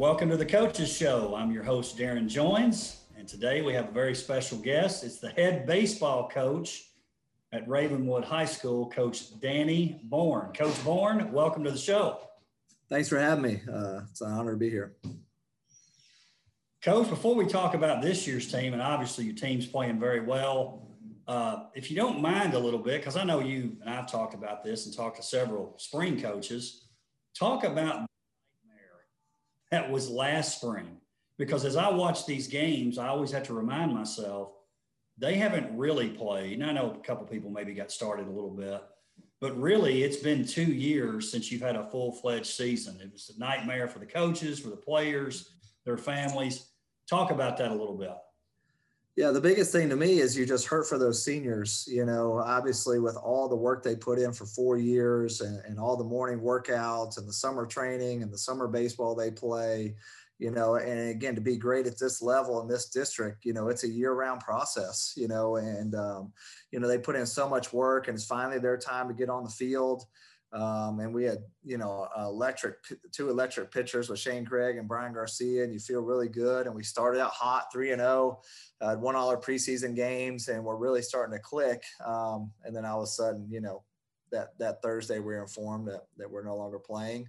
Welcome to the Coaches Show. I'm your host, Darrin Joines, and today we have a very special guest. It's the head baseball coach at Ravenwood High School, Coach Danny Bourne. Coach Bourne, welcome to the show. Thanks for having me. Uh, it's an honor to be here. Coach, before we talk about this year's team, and obviously your team's playing very well, uh, if you don't mind a little bit, because I know you and I've talked about this and talked to several spring coaches, talk about that was last spring. Because as I watch these games, I always have to remind myself they haven't really played. And I know a couple people maybe got started a little bit, but really it's been two years since you've had a full fledged season. It was a nightmare for the coaches, for the players, their families. Talk about that a little bit. Yeah, the biggest thing to me is you just hurt for those seniors. You know, obviously with all the work they put in for four years and, and all the morning workouts and the summer training and the summer baseball they play, you know, and again, to be great at this level in this district, you know, it's a year round process, you know, and, um, you know, they put in so much work and it's finally their time to get on the field. Um, and we had, you know, electric, two electric pitchers with Shane Craig and Brian Garcia, and you feel really good. And we started out hot, three and zero, oh, won all our preseason games, and we're really starting to click. Um, and then all of a sudden, you know, that that Thursday we are informed that that we're no longer playing.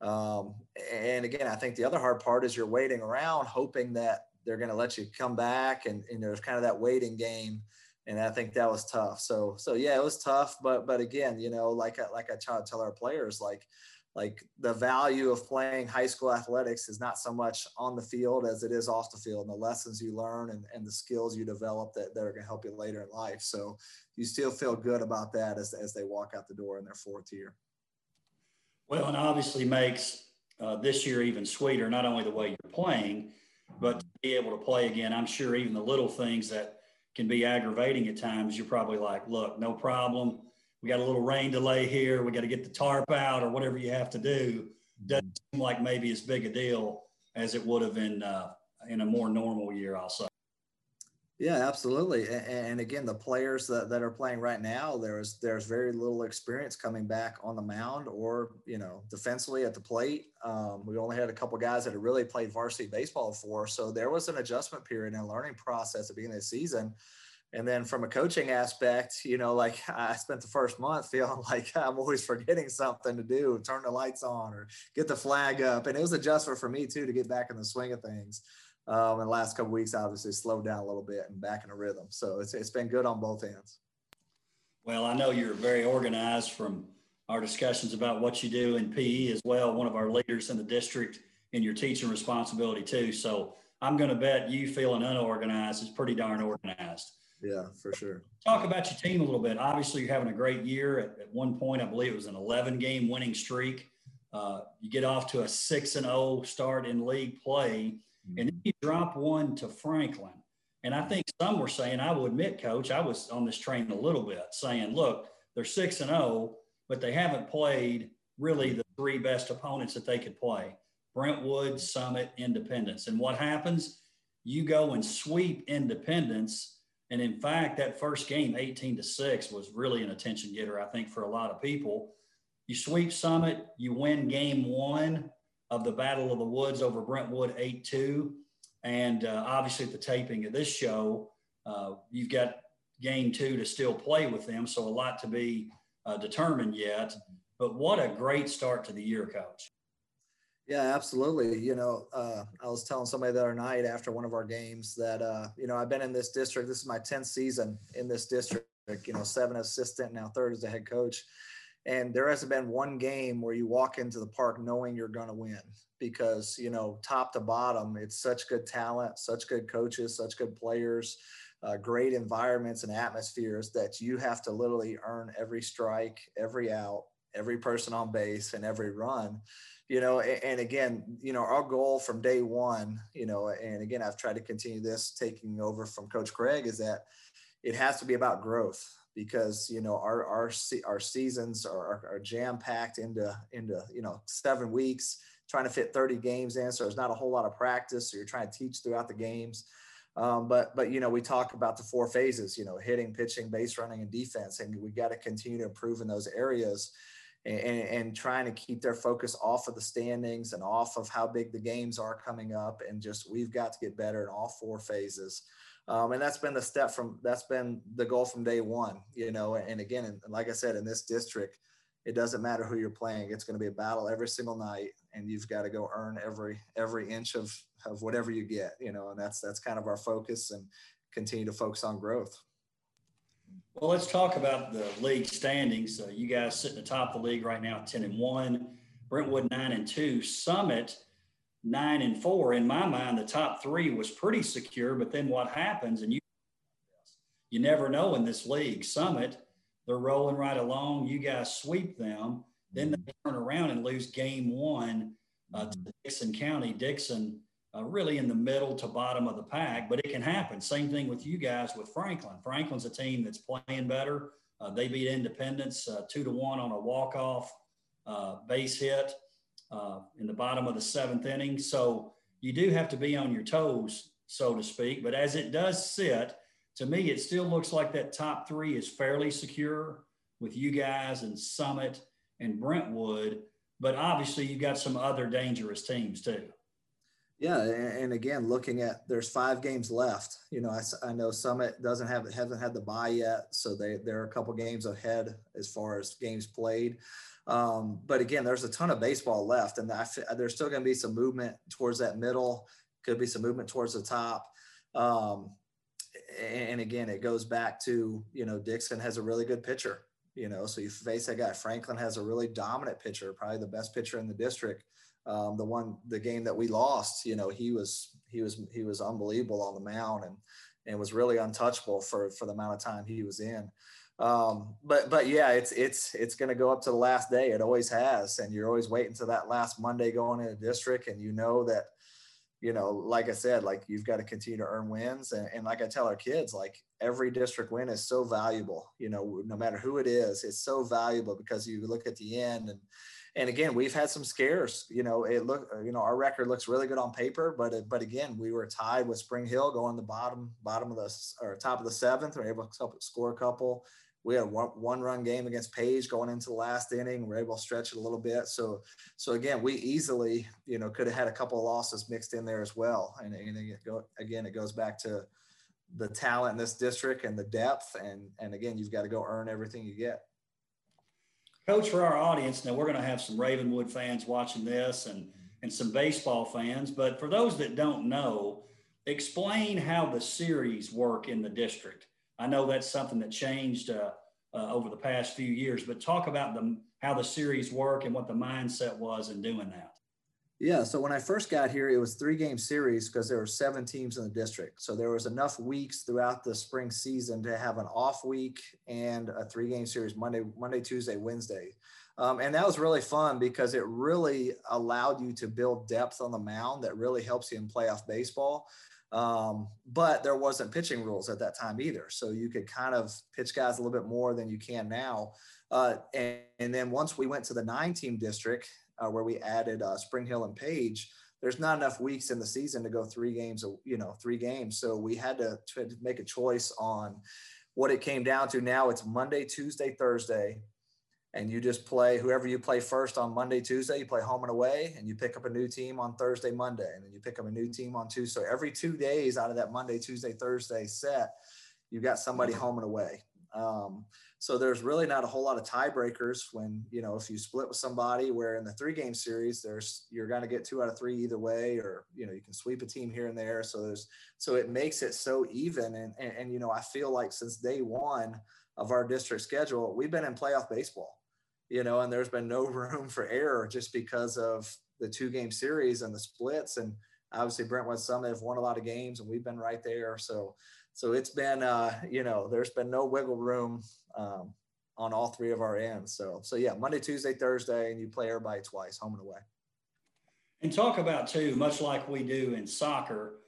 Um, and again, I think the other hard part is you're waiting around, hoping that they're going to let you come back, and, and there's kind of that waiting game and I think that was tough. So so yeah, it was tough, but but again, you know, like I, like I try to tell our players, like like the value of playing high school athletics is not so much on the field as it is off the field and the lessons you learn and, and the skills you develop that, that are going to help you later in life. So you still feel good about that as, as they walk out the door in their fourth year. Well, and obviously makes uh, this year even sweeter, not only the way you're playing, but to be able to play again. I'm sure even the little things that can be aggravating at times. You're probably like, look, no problem. We got a little rain delay here. We got to get the tarp out or whatever you have to do. Doesn't seem like maybe as big a deal as it would have in uh, in a more normal year. I'll say. Yeah, absolutely. And, again, the players that, that are playing right now, there's there's very little experience coming back on the mound or you know defensively at the plate. Um, we only had a couple guys that had really played varsity baseball before, so there was an adjustment period and learning process at the beginning of the season. And then from a coaching aspect, you know, like I spent the first month feeling like I'm always forgetting something to do, turn the lights on or get the flag up. And it was adjustment for me too to get back in the swing of things um, in the last couple weeks, obviously slowed down a little bit and back in a rhythm. So it's, it's been good on both ends. Well, I know you're very organized from our discussions about what you do in PE as well. One of our leaders in the district in your teaching responsibility too. So I'm going to bet you feeling unorganized is pretty darn organized. Yeah, for sure. Talk about your team a little bit. Obviously, you're having a great year. At, at one point, I believe it was an 11 game winning streak. Uh, you get off to a 6 and 0 start in league play. And mm-hmm. then you drop one to Franklin. And I think some were saying, I will admit, coach, I was on this train a little bit saying, look, they're 6 and 0, but they haven't played really the three best opponents that they could play Brentwood, Summit, Independence. And what happens? You go and sweep Independence. And in fact, that first game, 18 to 6, was really an attention getter, I think, for a lot of people. You sweep Summit, you win game one of the Battle of the Woods over Brentwood 8 2. And uh, obviously, at the taping of this show, uh, you've got game two to still play with them. So, a lot to be uh, determined yet. But what a great start to the year, coach. Yeah, absolutely. You know, uh, I was telling somebody the other night after one of our games that, uh, you know, I've been in this district. This is my 10th season in this district, you know, seven assistant, now third as a head coach. And there hasn't been one game where you walk into the park knowing you're going to win because, you know, top to bottom, it's such good talent, such good coaches, such good players, uh, great environments and atmospheres that you have to literally earn every strike, every out, every person on base, and every run. You know, and, and again, you know, our goal from day one, you know, and again, I've tried to continue this taking over from Coach Craig is that it has to be about growth because you know our our our seasons are, are jam packed into into you know seven weeks trying to fit 30 games in so there's not a whole lot of practice so you're trying to teach throughout the games um, but but you know we talk about the four phases you know hitting pitching base running and defense and we got to continue to improve in those areas and, and, trying to keep their focus off of the standings and off of how big the games are coming up. And just we've got to get better in all four phases. Um, and that's been the step from that's been the goal from day one, you know. And again, and like I said, in this district, it doesn't matter who you're playing; it's going to be a battle every single night, and you've got to go earn every every inch of of whatever you get, you know. And that's that's kind of our focus, and continue to focus on growth. Well, let's talk about the league standings. Uh, you guys sit at the top of the league right now, ten and one. Brentwood nine and two. Summit nine and four. In my mind, the top three was pretty secure. But then what happens, and you you never know in this league. Summit, they're rolling right along. You guys sweep them. Then they turn around and lose game one uh, to Dickson County. Dickson. uh, really in the middle to bottom of the pack, but it can happen. Same thing with you guys with Franklin. Franklin's a team that's playing better. Uh, they beat Independence uh, two to one on a walk off uh, base hit uh, in the bottom of the seventh inning. So you do have to be on your toes, so to speak. But as it does sit, to me, it still looks like that top three is fairly secure with you guys and Summit and Brentwood. But obviously, you've got some other dangerous teams too. Yeah, and again, looking at there's five games left. You know, I, I know Summit doesn't have haven't had the buy yet, so they they're a couple games ahead as far as games played. Um, but again, there's a ton of baseball left, and I, there's still going to be some movement towards that middle. Could be some movement towards the top. Um, and again, it goes back to you know Dickson has a really good pitcher. You know, so you face that guy. Franklin has a really dominant pitcher, probably the best pitcher in the district. Um, the one, the game that we lost, you know, he was he was he was unbelievable on the mound and and was really untouchable for for the amount of time he was in. Um, but but yeah, it's it's it's going to go up to the last day. It always has, and you're always waiting to that last Monday going in a district, and you know that you know, like I said, like you've got to continue to earn wins. And, and, like I tell our kids, like every district win is so valuable, you know, no matter who it is, it's so valuable because you look at the end and, and again, we've had some scares, you know, it look, uh, you know, our record looks really good on paper, but, uh, but again, we were tied with Spring Hill going the bottom, bottom of the, or top of the seventh, we able to score a couple we had one, one run game against Page going into the last inning. We are able to stretch it a little bit. So, so again, we easily, you know, could have had a couple of losses mixed in there as well. And, and again, it goes back to the talent in this district and the depth. And, and again, you've got to go earn everything you get. Coach, for our audience, now we're going to have some Ravenwood fans watching this and, and some baseball fans. But for those that don't know, explain how the series work in the district. I know that's something that changed uh, uh, over the past few years, but talk about the, how the series work and what the mindset was in doing that. Yeah, so when I first got here, it was three game series because there were seven teams in the district. So there was enough weeks throughout the spring season to have an off week and a three game series Monday, Monday, Tuesday, Wednesday. Um, and that was really fun because it really allowed you to build depth on the mound that really helps you in playoff baseball. Um, but there wasn't pitching rules at that time either. So you could kind of pitch guys a little bit more than you can now. Uh, and, and, then once we went to the nine team district uh, where we added uh, Spring Hill and Page, there's not enough weeks in the season to go three games, you know, three games. So we had to, to make a choice on what it came down to. Now it's Monday, Tuesday, Thursday and you just play whoever you play first on Monday, Tuesday, you play home and away, and you pick up a new team on Thursday, Monday, and then you pick up a new team on Tuesday. So every two days out of that Monday, Tuesday, Thursday set, you've got somebody home and away. Um, so there's really not a whole lot of tiebreakers when you know if you split with somebody. Where in the three game series, there's you're going to get two out of three either way, or you know you can sweep a team here and there. So there's so it makes it so even, and and, and you know I feel like since day one of our district schedule, we've been in playoff baseball you know, and there's been no room for error just because of the two game series and the splits. And obviously Brentwood Summit have won a lot of games and we've been right there. So, so it's been, uh, you know, there's been no wiggle room um, on all three of our ends. So, so yeah, Monday, Tuesday, Thursday, and you play everybody twice, home and away. And talk about too, much like we do in soccer,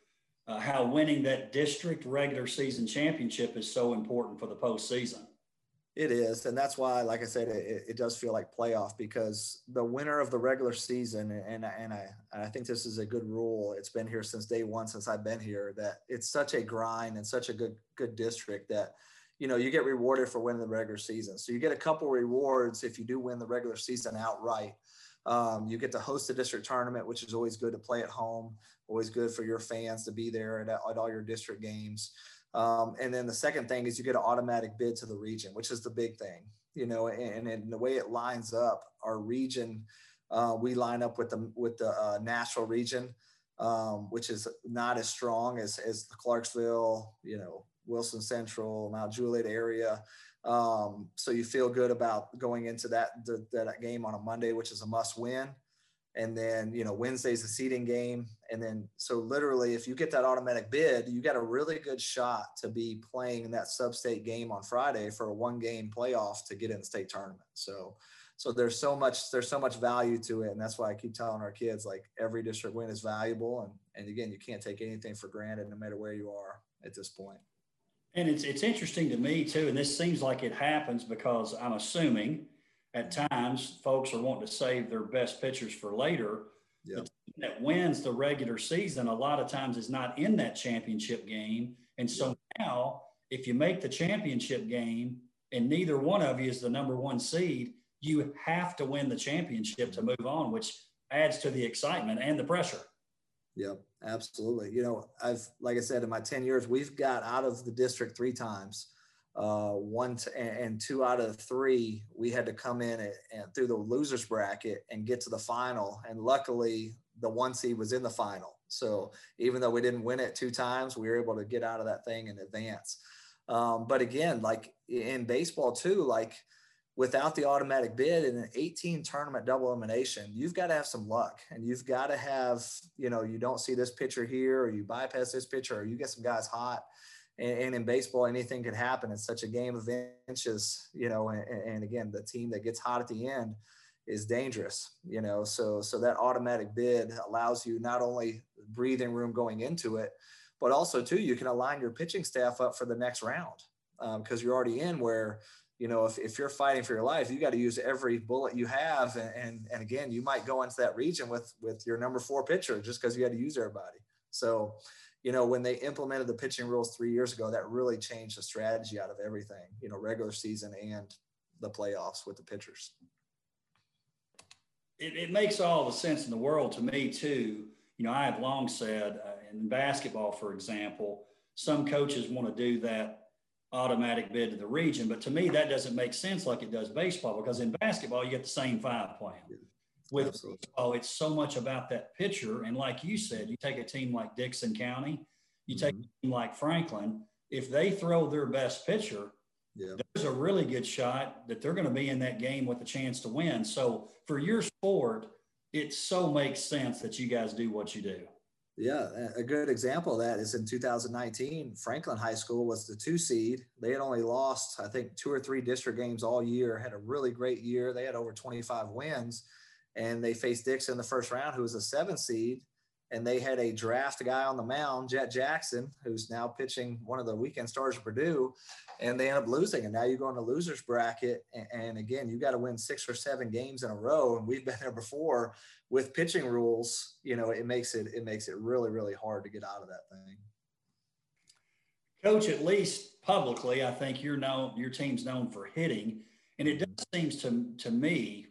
uh, how winning that district regular season championship is so important for the postseason. It is, and that's why, like I said, it, it, does feel like playoff because the winner of the regular season, and and I and I think this is a good rule. It's been here since day one, since I've been here. That it's such a grind and such a good good district that you know, you get rewarded for winning the regular season. So you get a couple rewards if you do win the regular season outright. Um, you get to host a district tournament, which is always good to play at home, always good for your fans to be there at, at all your district games. Um, and then the second thing is you get an automatic bid to the region, which is the big thing, you know, and, and the way it lines up, our region, uh, we line up with the with the uh, Nashville region, um, which is not as strong as as the Clarksville, you know, Wilson Central, Mount Juliet area. Um, so you feel good about going into that, the, that game on a Monday, which is a must win. And then, you know, Wednesday's a seeding game. And then, so literally, if you get that automatic bid, you got a really good shot to be playing in that sub state game on Friday for a one game playoff to get in the state tournament. So, so there's so much, there's so much value to it. And that's why I keep telling our kids, like every district win is valuable. And, and again, you can't take anything for granted no matter where you are at this point. And it's it's interesting to me too, and this seems like it happens because I'm assuming at times folks are wanting to save their best pitchers for later. Yep. That wins the regular season a lot of times is not in that championship game. And so now if you make the championship game and neither one of you is the number one seed, you have to win the championship to move on, which adds to the excitement and the pressure. Yep, absolutely. You know, I've like I said in my ten years, we've got out of the district three times. Uh, one to, and two out of three, we had to come in and, and through the losers bracket and get to the final. And luckily, the one seed was in the final. So even though we didn't win it two times, we were able to get out of that thing and advance. Um, but again, like in baseball too, like without the automatic bid in an 18 tournament double elimination, you've got to have some luck and you've got to have, you know, you don't see this pitcher here or you bypass this pitcher or you get some guys hot. And, in baseball, anything can happen. It's such a game of inches, you know, and, and again, the team that gets hot at the end is dangerous, you know, so, so that automatic bid allows you not only breathing room going into it, but also too, you can align your pitching staff up for the next round because um, you're already in where you know, if, if you're fighting for your life, you got to use every bullet you have. And, and, and, again, you might go into that region with, with your number four pitcher just because you had to use everybody. So, you know, when they implemented the pitching rules three years ago, that really changed the strategy out of everything, you know, regular season and the playoffs with the pitchers. It, it makes all the sense in the world to me too. You know, I have long said uh, in basketball, for example, some coaches want to do that automatic bid to the region. But to me, that doesn't make sense like it does baseball because in basketball, you get the same five. Yeah, With baseball, it's so much about that pitcher. And like you said, you take a team like Dickson County, you take mm-hmm. a team like Franklin, if they throw their best pitcher, yeah. there's a really good shot that they're going to be in that game with a chance to win. So for your sport, it so makes sense that you guys do what you do. Yeah, a good example of that is in 2019, Franklin High School was the two seed. They had only lost, I think, two or three district games all year, had a really great year. They had over 25 wins, and they faced Dickson in the first round, who was a seven seed and they had a draft guy on the mound, Jet Jackson, who's now pitching one of the weekend stars of Purdue, and they end up losing. And now you go in the losers bracket, and, and again, you got to win six or seven games in a row. And we've been there before with pitching rules. You know, it makes it it makes it really really hard to get out of that thing. Coach, at least publicly, I think you're known. Your team's known for hitting, and it does seems to to me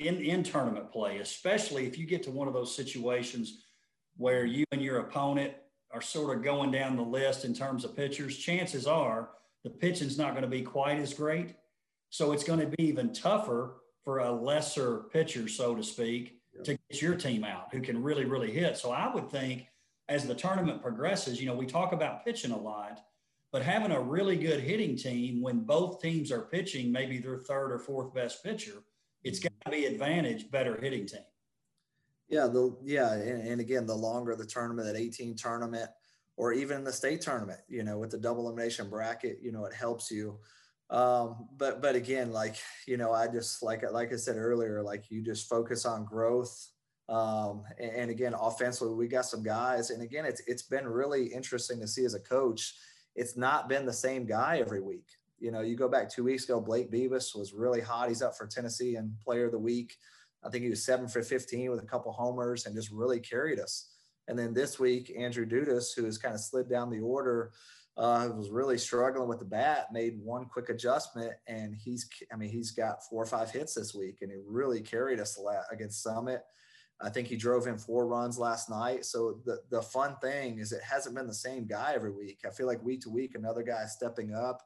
in, in tournament play, especially if you get to one of those situations where you and your opponent are sort of going down the list in terms of pitchers, chances are the pitching's not going to be quite as great. So it's going to be even tougher for a lesser pitcher, so to speak, yep. to get your team out who can really, really hit. So I would think as the tournament progresses, you know, we talk about pitching a lot, but having a really good hitting team when both teams are pitching maybe their third or fourth best pitcher – it's got to be advantage better hitting team. Yeah, the yeah, and, and, again, the longer the tournament, that 18 tournament, or even the state tournament, you know, with the double elimination bracket, you know, it helps you. Um, but but again, like you know, I just like like I said earlier, like you just focus on growth. Um, and, and again, offensively, we got some guys, and again, it's it's been really interesting to see as a coach. It's not been the same guy every week. You know, you go back two weeks ago, Blake Beavis was really hot. He's up for Tennessean Player of the Week. I think he was seven for 15 with a couple homers and just really carried us. And then this week, Andrew Dudas, who has kind of slid down the order, uh, was really struggling with the bat, made one quick adjustment, and he's, I mean, he's got four or five hits this week, and he really carried us against Summit. I think he drove in four runs last night. So the the fun thing is it hasn't been the same guy every week. I feel like week to week another guy stepping up.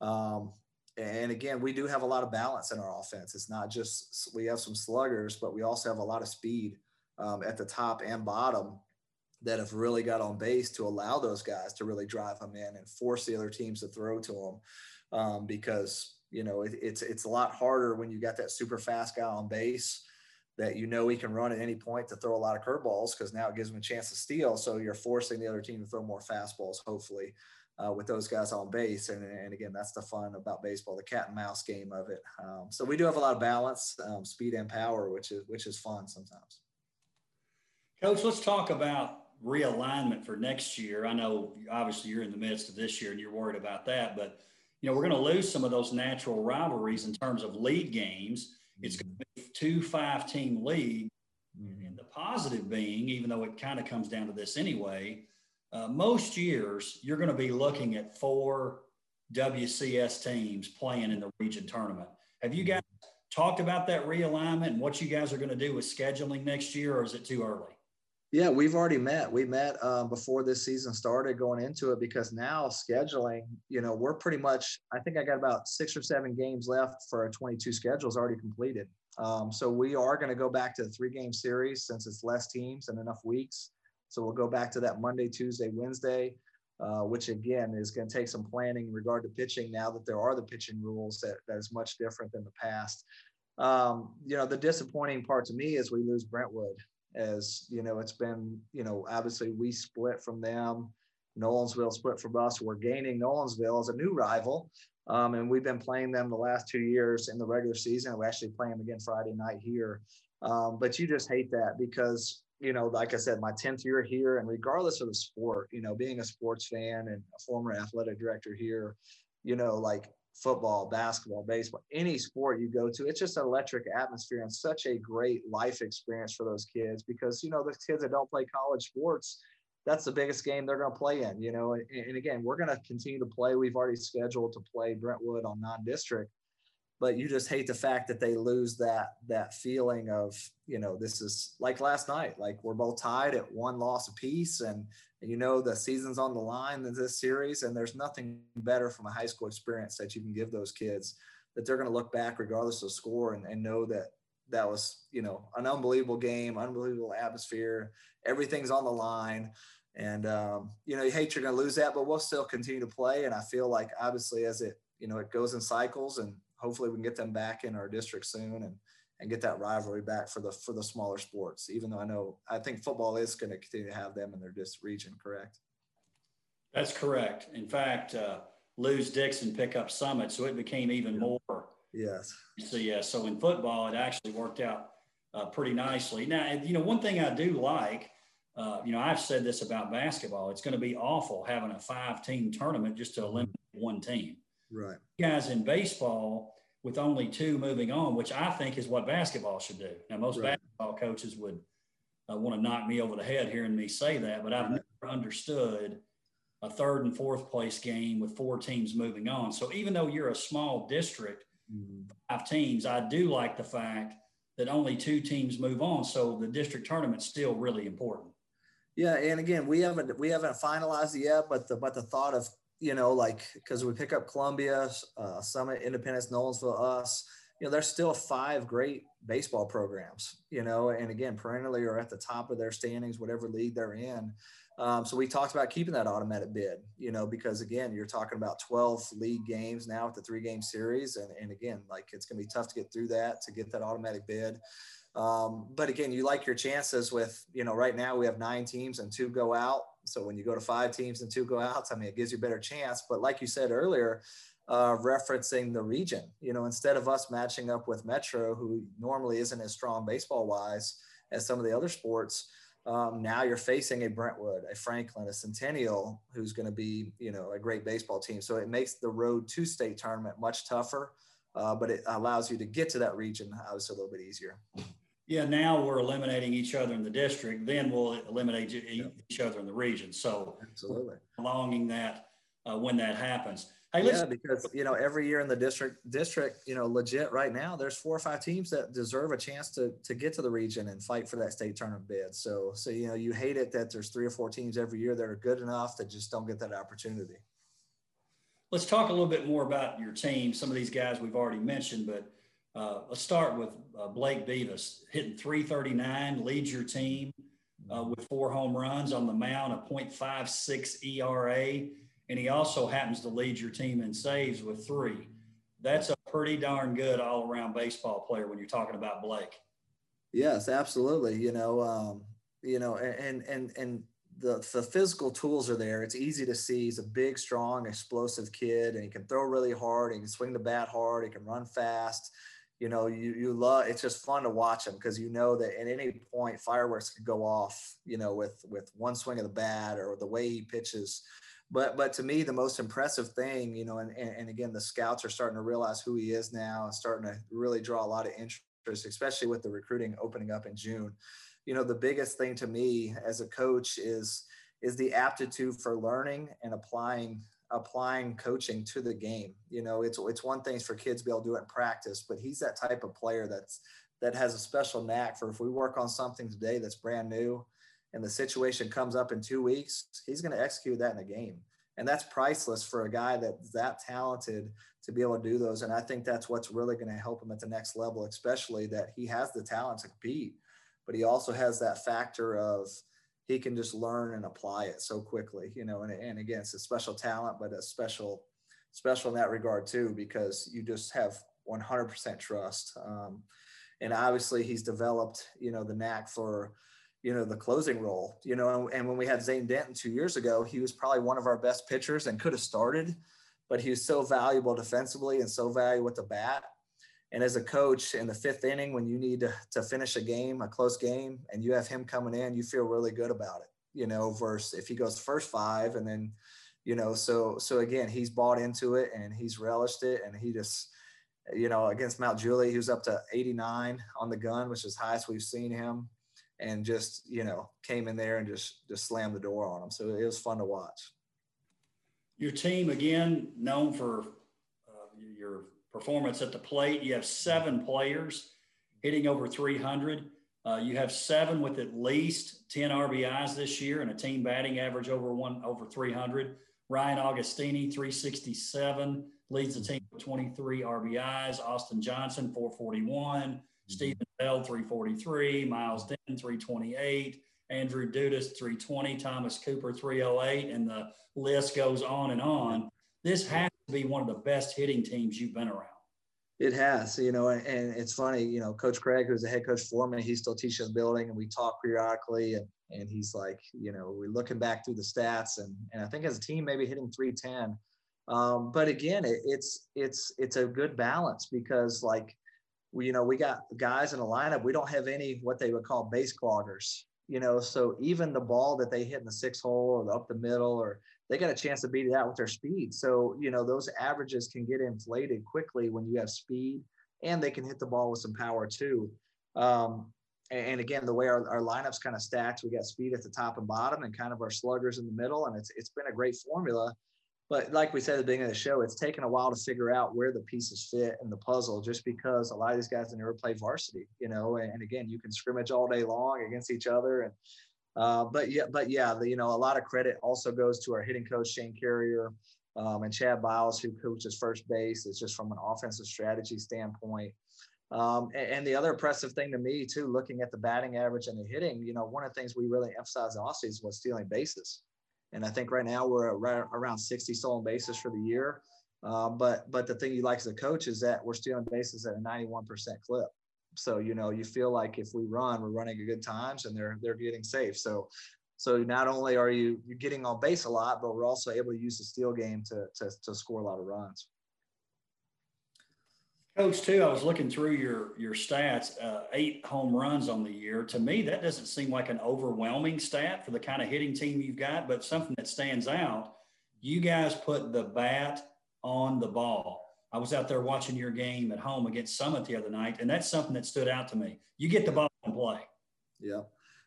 Um, and again, we do have a lot of balance in our offense. It's not just we have some sluggers, but we also have a lot of speed um, at the top and bottom that have really got on base to allow those guys to really drive them in and force the other teams to throw to them. Um, because you know it, it's it's a lot harder when you got that super fast guy on base that you know he can run at any point to throw a lot of curveballs because now it gives him a chance to steal. So you're forcing the other team to throw more fastballs, hopefully, uh, with those guys on base. And, and again, that's the fun about baseball, the cat and mouse game of it. Um, so we do have a lot of balance, um, speed and power, which is which is fun sometimes. Coach, let's talk about realignment for next year. I know obviously you're in the midst of this year and you're worried about that, but you know we're going to lose some of those natural rivalries in terms of league games. It's going to be two five team league. Mm-hmm. And the positive being, even though it kind of comes down to this anyway, uh, most years you're going to be looking at four WCS teams playing in the region tournament. Have you guys talked about that realignment and what you guys are going to do with scheduling next year, or is it too early? Yeah, we've already met. We met um, before this season started going into it because now scheduling, you know, we're pretty much, I think I got about six or seven games left for our 22 schedules already completed. Um, so we are going to go back to the three game series since it's less teams and enough weeks. So we'll go back to that Monday, Tuesday, Wednesday, uh, which again is going to take some planning in regard to pitching now that there are the pitching rules that, that is much different than the past. Um, you know, the disappointing part to me is we lose Brentwood as you know it's been you know obviously we split from them nolensville split from us we're gaining nolensville as a new rival um, and we've been playing them the last two years in the regular season. We actually play them again friday night here. Um, but you just hate that because you know like i said my 10th year here and regardless of the sport you know being a sports fan and a former athletic director here you know like football, basketball, baseball, any sport you go to, it's just an electric atmosphere and such a great life experience for those kids because, you know, the kids that don't play college sports, that's the biggest game they're going to play in, you know. And, and again, we're going to continue to play. We've already scheduled to play Brentwood on non-district, but you just hate the fact that they lose that that feeling of, you know, this is like last night, like we're both tied at one loss apiece, and you know the season's on the line in this series and there's nothing better from a high school experience that you can give those kids that they're going to look back regardless of score and, and know that that was you know an unbelievable game unbelievable atmosphere everything's on the line and um, you know you hate you're going to lose that but we'll still continue to play and i feel like obviously as it you know it goes in cycles and hopefully we can get them back in our district soon and and get that rivalry back for the for the smaller sports. Even though I know I think football is going to continue to have them in their dis region. Correct. That's correct. In fact, uh, lose Dickson, pick up Summit, so it became even more. Yes. So yeah. So in football, it actually worked out uh, pretty nicely. Now, you know, one thing I do like. Uh, you know, I've said this about basketball. It's going to be awful having a five-team tournament just to eliminate one team. Right. Guys in baseball, with only two moving on, which I think is what basketball should do. Now, most right. basketball coaches would uh, want to knock me over the head hearing me say that, but I've right. never understood a third and fourth place game with four teams moving on. So even though you're a small district, mm-hmm. five teams, I do like the fact that only two teams move on. So the district tournament's still really important. Yeah, and again, we haven't we haven't finalized it yet, but the but the thought of you know, like because we pick up Columbia, uh, Summit, Independence, Nolensville, us. You know, there's still five great baseball programs. You know, and again, perennially are at the top of their standings, whatever league they're in. Um, so we talked about keeping that automatic bid. You know, because again, you're talking about 12 league games now with the three game series, and and again, like it's going to be tough to get through that to get that automatic bid. Um, but again, you like your chances with, you know, right now we have nine teams and two go out. So when you go to five teams and two go outs, I mean, it gives you a better chance. But like you said earlier, uh, referencing the region, you know, instead of us matching up with Metro, who normally isn't as strong baseball wise as some of the other sports, um, now you're facing a Brentwood, a Franklin, a Centennial, who's going to be, you know, a great baseball team. So it makes the road to state tournament much tougher, uh, but it allows you to get to that region obviously a little bit easier yeah, now we're eliminating each other in the district. Then we'll eliminate each other in the region. So absolutely prolonging that uh, when that happens. Hey, yeah, because you know every year in the district, district, you know, legit right now, there's four or five teams that deserve a chance to to get to the region and fight for that state tournament bid. So, so you know, you hate it that there's three or four teams every year that are good enough that just don't get that opportunity. Let's talk a little bit more about your team. Some of these guys we've already mentioned, but uh, let's start with uh, Blake Beavis hitting 339, leads your team uh, with four home runs on the mound, a .56 ERA and he also happens to lead your team in saves with three. That's a pretty darn good all around baseball player when you're talking about Blake. Yes, absolutely. You know, um, you know, and and and the the physical tools are there. It's easy to see. He's a big, strong, explosive kid, and he can throw really hard. He can swing the bat hard. He can run fast. You know, you you love. It's just fun to watch him because you know that at any point fireworks could go off. You know, with with one swing of the bat or the way he pitches but but to me the most impressive thing you know and, and, and again the scouts are starting to realize who he is now and starting to really draw a lot of interest especially with the recruiting opening up in june you know the biggest thing to me as a coach is is the aptitude for learning and applying applying coaching to the game you know it's it's one thing for kids to be able to do it in practice but he's that type of player that's that has a special knack for if we work on something today that's brand new and the situation comes up in two weeks, he's going to execute that in a game. And that's priceless for a guy that's that talented to be able to do those. And I think that's what's really going to help him at the next level, especially that he has the talent to compete, but he also has that factor of he can just learn and apply it so quickly, you know, and, and again, it's a special talent, but a special, special in that regard too, because you just have 100% trust. Um, and obviously he's developed, you know, the knack for, you know, the closing role, you know, and when we had Zane Denton two years ago, he was probably one of our best pitchers and could have started, but he was so valuable defensively and so valuable with the bat. And as a coach in the fifth inning, when you need to, to finish a game, a close game, and you have him coming in, you feel really good about it, you know, versus if he goes first five and then, you know, so, so again, he's bought into it and he's relished it. And he just, you know, against Mount Juliet, he was up to 89 on the gun, which is highest we've seen him and just you know came in there and just just slammed the door on him. So it was fun to watch. Your team again known for uh, your performance at the plate. You have seven players hitting over 300. Uh, you have seven with at least 10 RBIs this year and a team batting average over one over 300. Ryan Augustini, 367, leads the team with 23 RBIs. Austin Johnson, 441. Stephen Bell, 343, Miles Den, 328, Andrew Dudas, 320, Thomas Cooper, 308, and the list goes on and on. This has be one of the best hitting teams you've been around. It has, you know, and it's funny, you know, Coach Craig, who's the head coach for me, he still teaches the building and we talk periodically and and he's like, you know, we're looking back through the stats and and I think as a team maybe hitting 310. Um, but again, it, it's it's it's a good balance because like we, you know, we got guys in the lineup. We don't have any what they would call base cloggers. You know, so even the ball that they hit in the six hole or up the middle, or they got a chance to beat it out with their speed. So you know, those averages can get inflated quickly when you have speed, and they can hit the ball with some power too. Um, and again, the way our, our lineups kind of stacked, we got speed at the top and bottom, and kind of our sluggers in the middle, and it's it's been a great formula but like we said at the beginning of the show, it's taken a while to figure out where the pieces fit in the puzzle, just because a lot of these guys never played varsity, you know. And, and again, you can scrimmage all day long against each other, and uh, but yeah, but yeah, the, you know, a lot of credit also goes to our hitting coach Shane Carrier um, and Chad Biles, who coaches first base. It's just from an offensive strategy standpoint. Um, and, and, the other impressive thing to me too, looking at the batting average and the hitting, you know, one of the things we really emphasized in offseason was stealing bases. And I think right now we're around 60 stolen bases for the year. Uh, but but the thing you like as a coach is that we're stealing bases at a 91% clip. So you know you feel like if we run, we're running at good times, and they're they're getting safe. So so not only are you you're getting on base a lot, but we're also able to use the steal game to to, to score a lot of runs. Coach, too, I was looking through your your stats. Uh, eight home runs on the year. To me, that doesn't seem like an overwhelming stat for the kind of hitting team you've got, but something that stands out. You guys put the bat on the ball. I was out there watching your game at home against Summit the other night, and that's something that stood out to me. You get the ball and play. Yeah.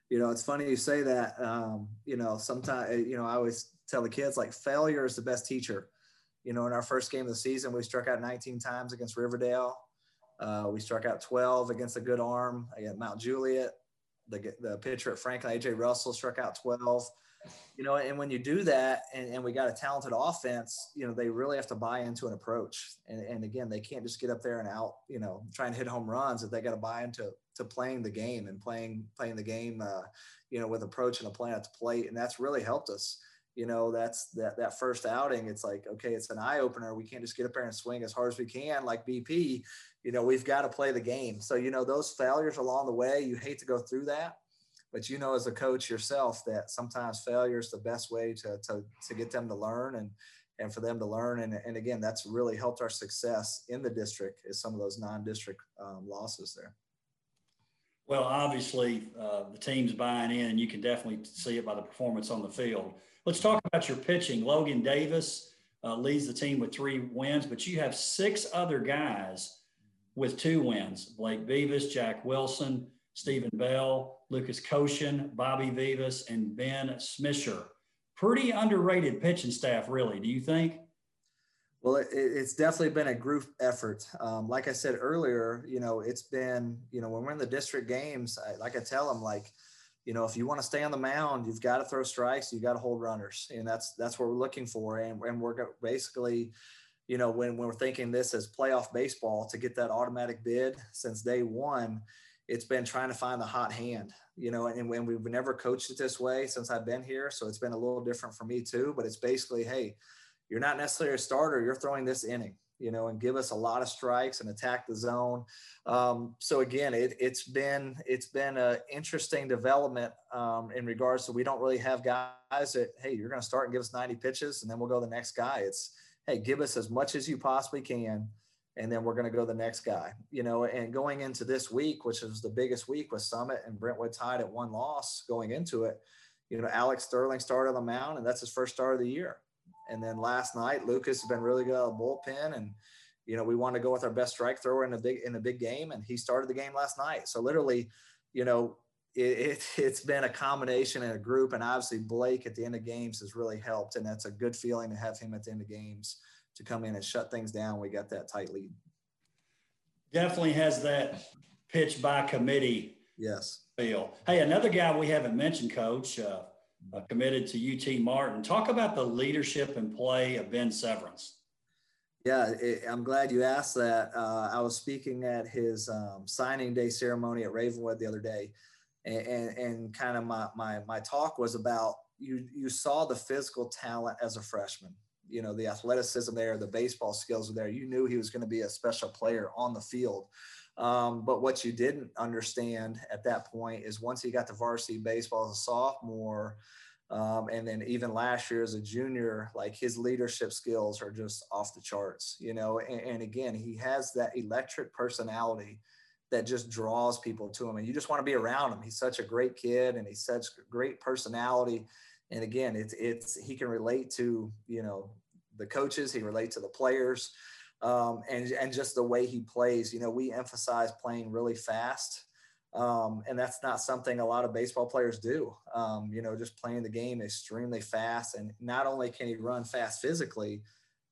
you know, it's funny you say that. Um, you know, sometimes, you know, I always tell the kids like failure is the best teacher. You know, in our first game of the season, we struck out 19 times against Riverdale. Uh, we struck out 12 against a good arm against Mount Juliet. The, the pitcher at Franklin, AJ Russell, struck out 12 you know, and when you do that and, and we got a talented offense, you know, they really have to buy into an approach. And, and again, they can't just get up there and out, you know, try and hit home runs if they got to buy into to playing the game and playing playing the game, uh, you know, with approach and a plan at the plate. And that's really helped us. You know, that's that that first outing. It's like, okay, it's an eye opener. We can't just get up there and swing as hard as we can, like BP. You know, we've got to play the game. So, you know, those failures along the way, you hate to go through that but you know as a coach yourself that sometimes failure is the best way to, to, to get them to learn and and for them to learn. And, and again that's really helped our success in the district is some of those non-district um, losses there. Well obviously uh, the team's buying in. And you can definitely see it by the performance on the field. Let's talk about your pitching. Logan davis uh, leads the team with three wins but you have six other guys with two wins. Blake beavis jack wilson stephen bell Lucas Koshin, Bobby Vivas, and Ben Smisher. Pretty underrated pitching staff, really. Do you think? Well, it, it's definitely been a group effort. Um, like I said earlier, you know, it's been, you know, when we're in the district games, I, like I tell them, like, you know, if you want to stay on the mound, you've got to throw strikes, you got to hold runners, and that's that's what we're looking for. And, and we're basically, you know, when, when we're thinking this as playoff baseball to get that automatic bid since day one, it's been trying to find the hot hand, you know, and when we've never coached it this way since I've been here. So it's been a little different for me too, but it's basically, Hey, you're not necessarily a starter. You're throwing this inning, you know, and give us a lot of strikes and attack the zone. Um, so again, it, has been, it's been an interesting development um, in regards to, we don't really have guys that, Hey, you're going to start and give us 90 pitches and then we'll go the next guy. It's, Hey, give us as much as you possibly can and then we're going to go to the next guy, you know, and going into this week, which is the biggest week with Summit and Brentwood tied at one loss going into it, you know, Alex Sterling started on the mound and that's his first start of the year. And then last night, Lucas has been really good at the bullpen and, you know, we want to go with our best strike thrower in a big, in a big game. And he started the game last night. So literally, you know, it, it, has been a combination and a group. And obviously Blake at the end of games has really helped. And that's a good feeling to have him at the end of games to come in and shut things down. We got that tight lead. Definitely has that pitch by committee. Yes. Feel. Hey, another guy we haven't mentioned, Coach, uh, uh, committed to UT Martin. Talk about the leadership and play of Ben Severance. Yeah, it, I'm glad you asked that. Uh, I was speaking at his um, signing day ceremony at Ravenwood the other day, and, and, and kind of my, my my talk was about you. You saw the physical talent as a freshman you know the athleticism there, the baseball skills were there. You knew he was going to be a special player on the field. Um, but what you didn't understand at that point is once he got to varsity baseball as a sophomore, um, and then even last year as a junior, like his leadership skills are just off the charts, you know. And, and again, he has that electric personality that just draws people to him, and you just want to be around him. He's such a great kid, and he's such great personality. And again, it's it's he can relate to you know the coaches, he relates to the players, um, and and just the way he plays. You know, we emphasize playing really fast, um, and that's not something a lot of baseball players do. Um, you know, just playing the game extremely fast, and not only can he run fast physically,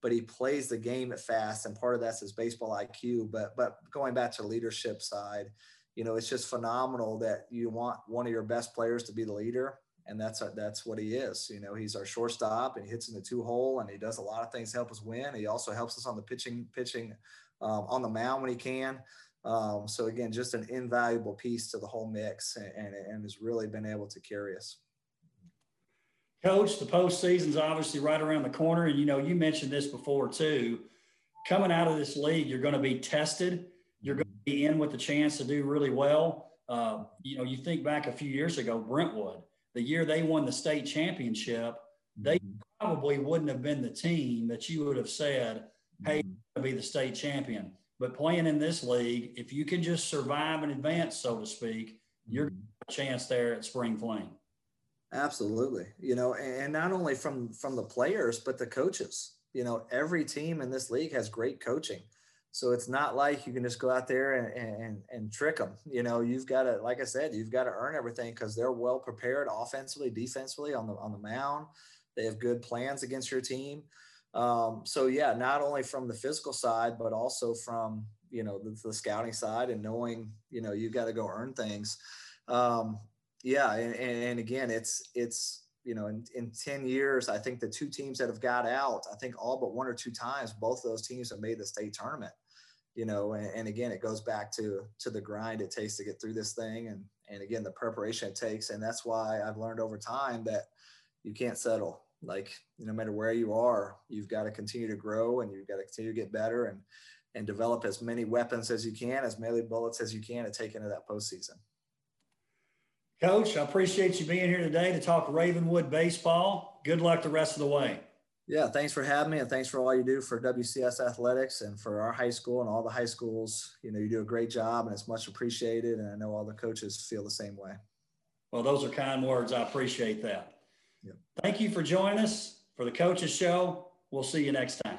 but he plays the game fast, and part of that's his baseball IQ. But but going back to the leadership side, you know, it's just phenomenal that you want one of your best players to be the leader and that's that's what he is. You know, he's our shortstop, and he hits in the two hole, and he does a lot of things to help us win. He also helps us on the pitching pitching um, on the mound when he can. Um, so again, just an invaluable piece to the whole mix, and, and, and has really been able to carry us. Coach, the postseason's obviously right around the corner, and you know you mentioned this before too. Coming out of this league, you're going to be tested. You're going to be in with the chance to do really well. Uh, you know, you think back a few years ago, Brentwood the year they won the state championship, they mm-hmm. probably wouldn't have been the team that you would have said, hey, mm-hmm. to be the state champion. But playing in this league, if you can just survive and advance, so to speak, you're mm-hmm. a chance there at Spring Fling. Absolutely. You know, and not only from from the players, but the coaches. You know, every team in this league has great coaching. So it's not like you can just go out there and, and, and trick them. You know, you've got to, like I said, you've got to earn everything because they're well prepared offensively, defensively on the on the mound. They have good plans against your team. Um, so yeah, not only from the physical side, but also from you know the, the scouting side and knowing you know you've got to go earn things. Um, yeah, and, and again, it's it's you know in, in 10 years i think the two teams that have got out i think all but one or two times both those teams have made the state tournament you know and, and, again it goes back to to the grind it takes to get through this thing and and again the preparation it takes. And that's why i've learned over time that you can't settle. Like no matter where you are you've got to continue to grow and you've got to continue to get better and and develop as many weapons as you can as many bullets as you can to take into that postseason. Coach i appreciate you being here today to talk ravenwood baseball. Good luck the rest of the way yeah thanks for having me and thanks for all you do for wcs athletics and for our high school and all the high schools. You know you do a great job and it's much appreciated and i know all the coaches feel the same way. Well those are kind words. I appreciate that. Thank you for joining us for the Coaches Show. We'll see you next time.